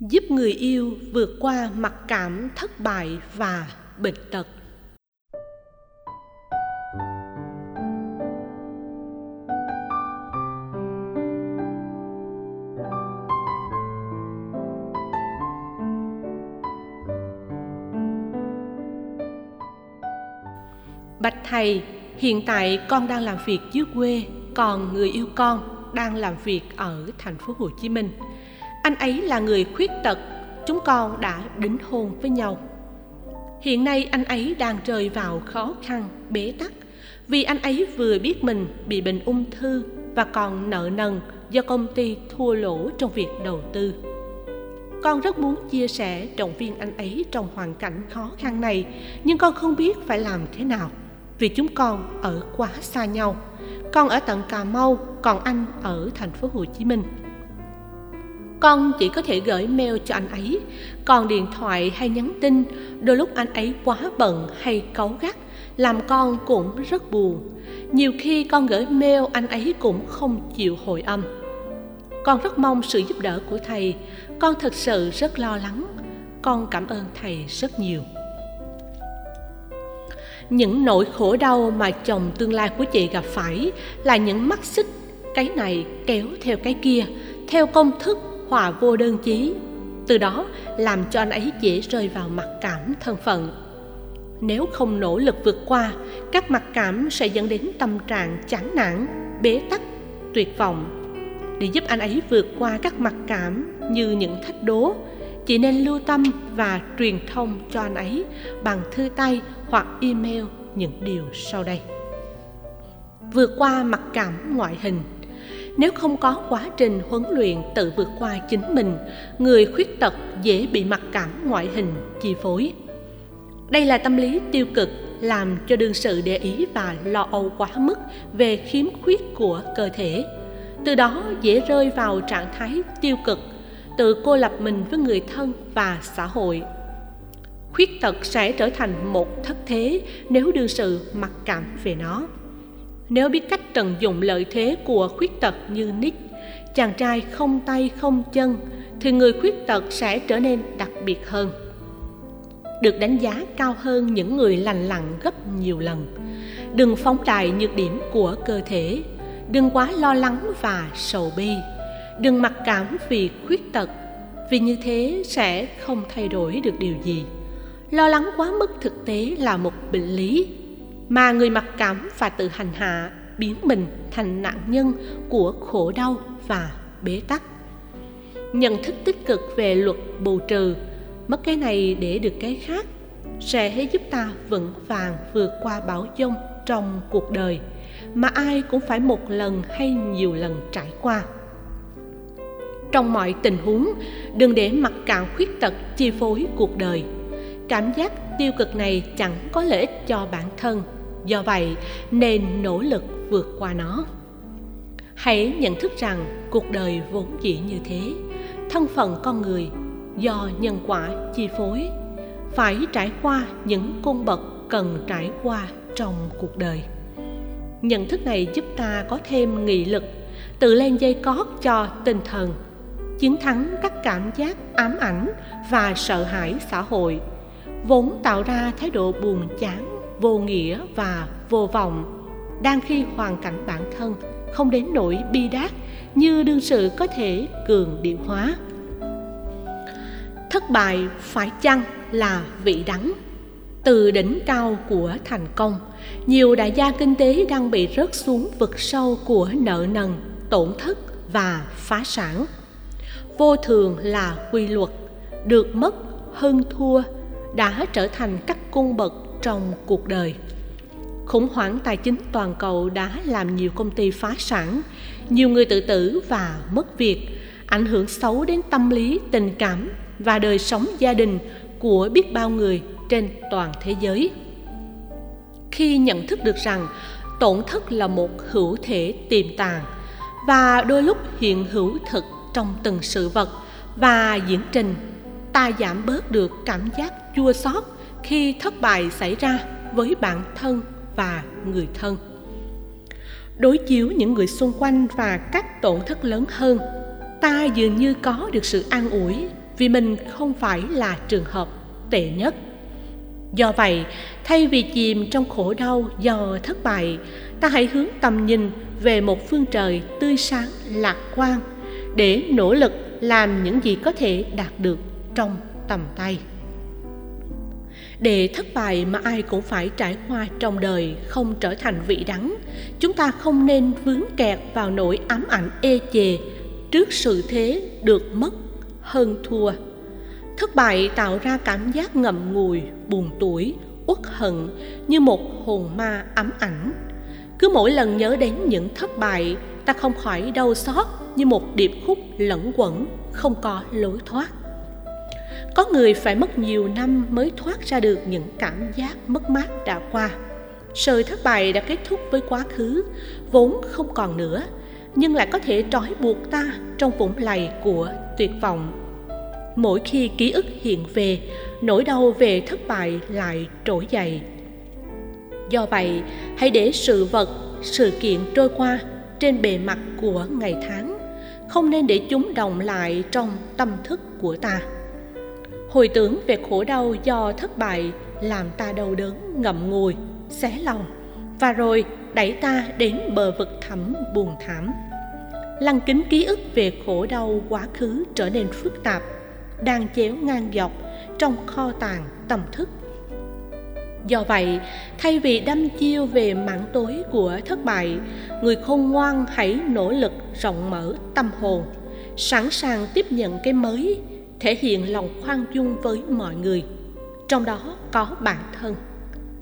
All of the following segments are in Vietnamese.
giúp người yêu vượt qua mặc cảm thất bại và bệnh tật Bạch thầy, hiện tại con đang làm việc dưới quê, còn người yêu con đang làm việc ở thành phố Hồ Chí Minh. Anh ấy là người khuyết tật, chúng con đã đính hôn với nhau. Hiện nay anh ấy đang rơi vào khó khăn, bế tắc vì anh ấy vừa biết mình bị bệnh ung thư và còn nợ nần do công ty thua lỗ trong việc đầu tư. Con rất muốn chia sẻ động viên anh ấy trong hoàn cảnh khó khăn này, nhưng con không biết phải làm thế nào vì chúng con ở quá xa nhau. Con ở tận Cà Mau, còn anh ở thành phố Hồ Chí Minh. Con chỉ có thể gửi mail cho anh ấy, còn điện thoại hay nhắn tin, đôi lúc anh ấy quá bận hay cáu gắt, làm con cũng rất buồn. Nhiều khi con gửi mail anh ấy cũng không chịu hồi âm. Con rất mong sự giúp đỡ của thầy, con thật sự rất lo lắng. Con cảm ơn thầy rất nhiều những nỗi khổ đau mà chồng tương lai của chị gặp phải là những mắt xích cái này kéo theo cái kia theo công thức hòa vô đơn chí, từ đó làm cho anh ấy dễ rơi vào mặc cảm thân phận. Nếu không nỗ lực vượt qua, các mặc cảm sẽ dẫn đến tâm trạng chán nản, bế tắc, tuyệt vọng. Để giúp anh ấy vượt qua các mặc cảm như những thách đố, chị nên lưu tâm và truyền thông cho anh ấy bằng thư tay hoặc email những điều sau đây. Vượt qua mặc cảm ngoại hình nếu không có quá trình huấn luyện tự vượt qua chính mình, người khuyết tật dễ bị mặc cảm ngoại hình, chi phối. Đây là tâm lý tiêu cực, làm cho đương sự để ý và lo âu quá mức về khiếm khuyết của cơ thể. Từ đó dễ rơi vào trạng thái tiêu cực, tự cô lập mình với người thân và xã hội. Khuyết tật sẽ trở thành một thất thế nếu đương sự mặc cảm về nó nếu biết cách tận dụng lợi thế của khuyết tật như nick, chàng trai không tay không chân, thì người khuyết tật sẽ trở nên đặc biệt hơn. Được đánh giá cao hơn những người lành lặn gấp nhiều lần. Đừng phóng đại nhược điểm của cơ thể. Đừng quá lo lắng và sầu bi. Đừng mặc cảm vì khuyết tật, vì như thế sẽ không thay đổi được điều gì. Lo lắng quá mức thực tế là một bệnh lý mà người mặc cảm và tự hành hạ biến mình thành nạn nhân của khổ đau và bế tắc. Nhận thức tích cực về luật bù trừ, mất cái này để được cái khác, sẽ giúp ta vững vàng vượt qua bão giông trong cuộc đời mà ai cũng phải một lần hay nhiều lần trải qua. Trong mọi tình huống, đừng để mặc cảm khuyết tật chi phối cuộc đời. Cảm giác tiêu cực này chẳng có lợi ích cho bản thân do vậy nên nỗ lực vượt qua nó. Hãy nhận thức rằng cuộc đời vốn dĩ như thế. Thân phận con người do nhân quả chi phối. Phải trải qua những cung bậc cần trải qua trong cuộc đời. Nhận thức này giúp ta có thêm nghị lực, tự lên dây cót cho tinh thần, chiến thắng các cảm giác ám ảnh và sợ hãi xã hội, vốn tạo ra thái độ buồn chán vô nghĩa và vô vọng, đang khi hoàn cảnh bản thân không đến nỗi bi đát như đương sự có thể cường điệu hóa. Thất bại phải chăng là vị đắng? Từ đỉnh cao của thành công, nhiều đại gia kinh tế đang bị rớt xuống vực sâu của nợ nần, tổn thất và phá sản. Vô thường là quy luật, được mất hơn thua, đã trở thành các cung bậc trong cuộc đời. Khủng hoảng tài chính toàn cầu đã làm nhiều công ty phá sản, nhiều người tự tử và mất việc, ảnh hưởng xấu đến tâm lý, tình cảm và đời sống gia đình của biết bao người trên toàn thế giới. Khi nhận thức được rằng tổn thất là một hữu thể tiềm tàng và đôi lúc hiện hữu thực trong từng sự vật và diễn trình, ta giảm bớt được cảm giác chua xót khi thất bại xảy ra với bản thân và người thân. Đối chiếu những người xung quanh và các tổn thất lớn hơn, ta dường như có được sự an ủi vì mình không phải là trường hợp tệ nhất. Do vậy, thay vì chìm trong khổ đau do thất bại, ta hãy hướng tầm nhìn về một phương trời tươi sáng, lạc quan để nỗ lực làm những gì có thể đạt được trong tầm tay để thất bại mà ai cũng phải trải qua trong đời không trở thành vị đắng. Chúng ta không nên vướng kẹt vào nỗi ám ảnh ê chề. Trước sự thế được mất hơn thua. Thất bại tạo ra cảm giác ngậm ngùi, buồn tuổi uất hận như một hồn ma ám ảnh. Cứ mỗi lần nhớ đến những thất bại, ta không khỏi đau xót như một điệp khúc lẫn quẩn, không có lối thoát có người phải mất nhiều năm mới thoát ra được những cảm giác mất mát đã qua. Sự thất bại đã kết thúc với quá khứ, vốn không còn nữa, nhưng lại có thể trói buộc ta trong vũng lầy của tuyệt vọng. Mỗi khi ký ức hiện về, nỗi đau về thất bại lại trỗi dậy. Do vậy, hãy để sự vật, sự kiện trôi qua trên bề mặt của ngày tháng, không nên để chúng đồng lại trong tâm thức của ta hồi tưởng về khổ đau do thất bại, làm ta đau đớn, ngậm ngùi, xé lòng. Và rồi đẩy ta đến bờ vực thẳm buồn thảm. Lăng kính ký ức về khổ đau quá khứ trở nên phức tạp, đang chéo ngang dọc trong kho tàng tâm thức. Do vậy, thay vì đâm chiêu về mảng tối của thất bại, người khôn ngoan hãy nỗ lực rộng mở tâm hồn, sẵn sàng tiếp nhận cái mới thể hiện lòng khoan dung với mọi người. Trong đó có bản thân.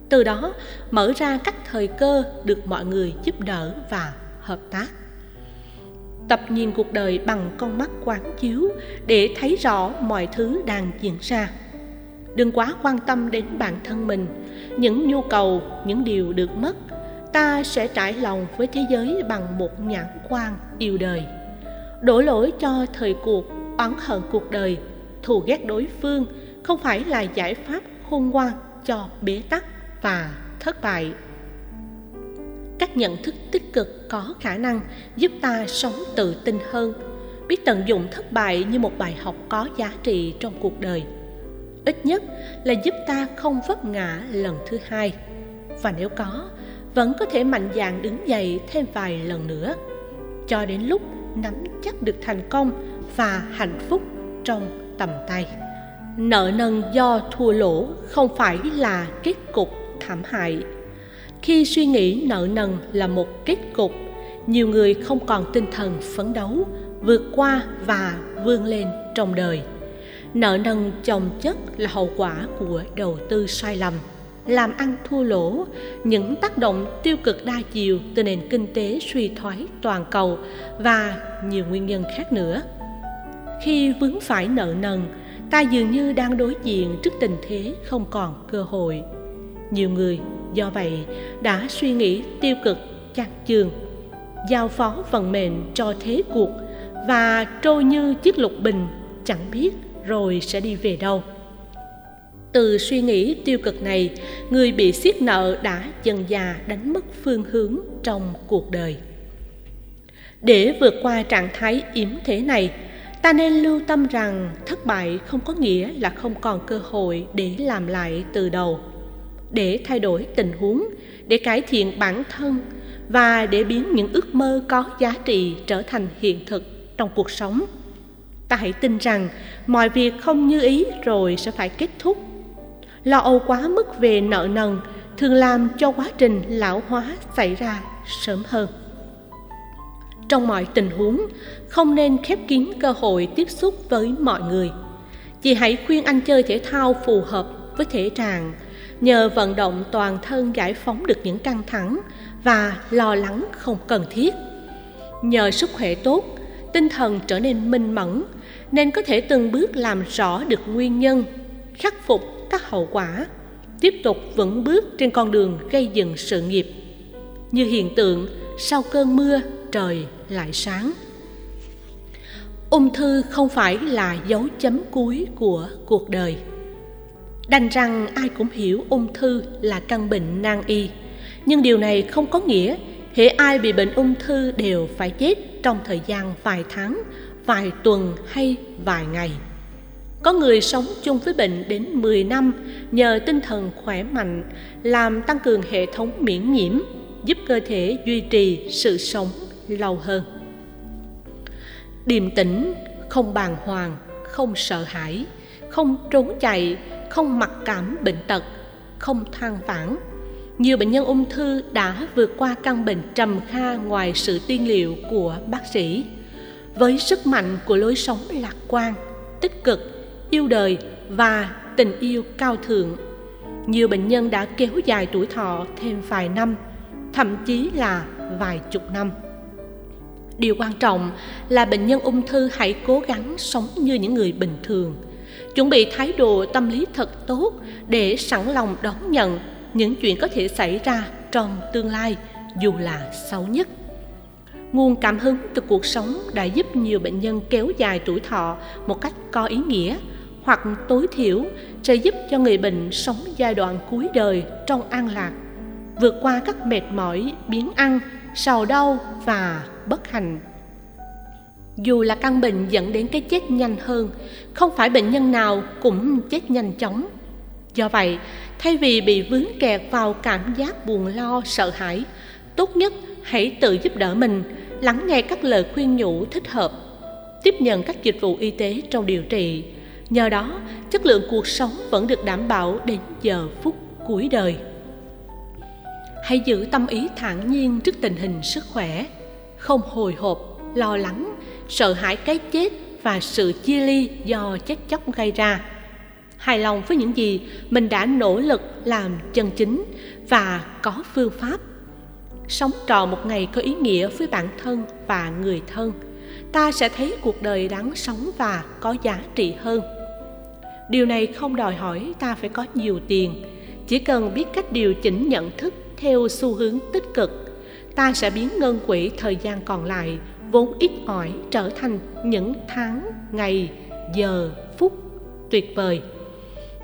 Từ đó, mở ra các thời cơ được mọi người giúp đỡ và hợp tác. Tập nhìn cuộc đời bằng con mắt quán chiếu để thấy rõ mọi thứ đang diễn ra. Đừng quá quan tâm đến bản thân mình. Những nhu cầu, những điều được mất, ta sẽ trải lòng với thế giới bằng một nhãn quan yêu đời. Đổ lỗi cho thời cuộc oán hận cuộc đời thù ghét đối phương, không phải là giải pháp khôn ngoan cho bế tắc và thất bại. Các nhận thức tích cực có khả năng giúp ta sống tự tin hơn, biết tận dụng thất bại như một bài học có giá trị trong cuộc đời. Ít nhất là giúp ta không vấp ngã lần thứ hai. Và nếu có, vẫn có thể mạnh dạn đứng dậy thêm vài lần nữa. Cho đến lúc nắm chắc được thành công và hạnh phúc trong tầm tay. Nợ nần do thua lỗ không phải là kết cục thảm hại. Khi suy nghĩ nợ nần là một kết cục, nhiều người không còn tinh thần phấn đấu, vượt qua và vươn lên trong đời. Nợ nần chồng chất là hậu quả của đầu tư sai lầm, làm ăn thua lỗ, những tác động tiêu cực đa chiều từ nền kinh tế suy thoái toàn cầu và nhiều nguyên nhân khác nữa khi vướng phải nợ nần, ta dường như đang đối diện trước tình thế không còn cơ hội. Nhiều người, do vậy, đã suy nghĩ tiêu cực chăn chường, giao phó vận mệnh cho thế cuộc và trôi như chiếc lục bình, chẳng biết rồi sẽ đi về đâu. Từ suy nghĩ tiêu cực này, người bị siết nợ đã dần già đánh mất phương hướng trong cuộc đời. Để vượt qua trạng thái yếm thế này ta nên lưu tâm rằng thất bại không có nghĩa là không còn cơ hội để làm lại từ đầu. Để thay đổi tình huống, để cải thiện bản thân và để biến những ước mơ có giá trị trở thành hiện thực trong cuộc sống. Ta hãy tin rằng mọi việc không như ý rồi sẽ phải kết thúc. Lo âu quá mức về nợ nần thường làm cho quá trình lão hóa xảy ra sớm hơn trong mọi tình huống, không nên khép kín cơ hội tiếp xúc với mọi người. Chị hãy khuyên anh chơi thể thao phù hợp với thể trạng, nhờ vận động toàn thân giải phóng được những căng thẳng và lo lắng không cần thiết. Nhờ sức khỏe tốt, tinh thần trở nên minh mẫn, nên có thể từng bước làm rõ được nguyên nhân, khắc phục các hậu quả, tiếp tục vững bước trên con đường gây dựng sự nghiệp. Như hiện tượng, sau cơn mưa trời lại sáng. Ung thư không phải là dấu chấm cuối của cuộc đời. Đành rằng ai cũng hiểu ung thư là căn bệnh nan y nhưng điều này không có nghĩa hễ ai bị bệnh ung thư đều phải chết trong thời gian vài tháng vài tuần hay vài ngày. Có người sống chung với bệnh đến 10 năm nhờ tinh thần khỏe mạnh, làm tăng cường hệ thống miễn nhiễm, giúp cơ thể duy trì sự sống lâu hơn. Điềm tĩnh, không bàng hoàng, không sợ hãi, không trốn chạy, không mặc cảm bệnh tật, không than vãn. Nhiều bệnh nhân ung thư đã vượt qua căn bệnh trầm kha ngoài sự tiên liệu của bác sĩ. Với sức mạnh của lối sống lạc quan, tích cực, yêu đời và tình yêu cao thượng, nhiều bệnh nhân đã kéo dài tuổi thọ thêm vài năm, thậm chí là vài chục năm. Điều quan trọng là bệnh nhân ung thư hãy cố gắng sống như những người bình thường – chuẩn bị thái độ tâm lý thật tốt để sẵn lòng đón nhận những chuyện có thể xảy ra trong tương lai, dù là xấu nhất. Nguồn cảm hứng từ cuộc sống đã giúp nhiều bệnh nhân kéo dài tuổi thọ một cách có ý nghĩa hoặc tối thiểu sẽ giúp cho người bệnh sống giai đoạn cuối đời trong an lạc, vượt qua các mệt mỏi biến ăn sầu đau và bất hạnh. Dù là căn bệnh dẫn đến cái chết nhanh hơn, không phải bệnh nhân nào cũng chết nhanh chóng. Do vậy, thay vì bị vướng kẹt vào cảm giác buồn lo, sợ hãi, tốt nhất hãy tự giúp đỡ mình, lắng nghe các lời khuyên nhủ thích hợp, tiếp nhận các dịch vụ y tế trong điều trị. Nhờ đó, chất lượng cuộc sống vẫn được đảm bảo đến giờ phút cuối đời hãy giữ tâm ý thản nhiên trước tình hình sức khỏe. Không hồi hộp, lo lắng, sợ hãi cái chết và sự chia ly do chết chóc gây ra. Hài lòng với những gì mình đã nỗ lực làm chân chính và có phương pháp. Sống tròn một ngày có ý nghĩa với bản thân và người thân. Ta sẽ thấy cuộc đời đáng sống và có giá trị hơn. Điều này không đòi hỏi ta phải có nhiều tiền. Chỉ cần biết cách điều chỉnh nhận thức theo xu hướng tích cực. Ta sẽ biến ngân quỹ thời gian còn lại, vốn ít ỏi, trở thành những tháng, ngày, giờ, phút tuyệt vời.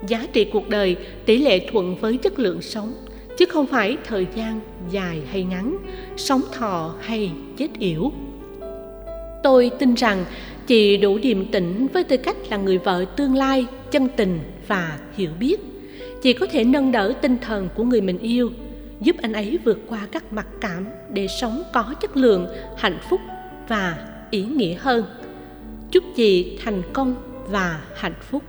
Giá trị cuộc đời, tỷ lệ thuận với chất lượng sống, chứ không phải thời gian dài hay ngắn, sống thọ hay chết yểu. Tôi tin rằng chị đủ điềm tĩnh với tư cách là người vợ tương lai, chân tình và hiểu biết. Chị có thể nâng đỡ tinh thần của người mình yêu giúp anh ấy vượt qua các mặc cảm để sống có chất lượng, hạnh phúc và ý nghĩa hơn. Chúc chị thành công và hạnh phúc.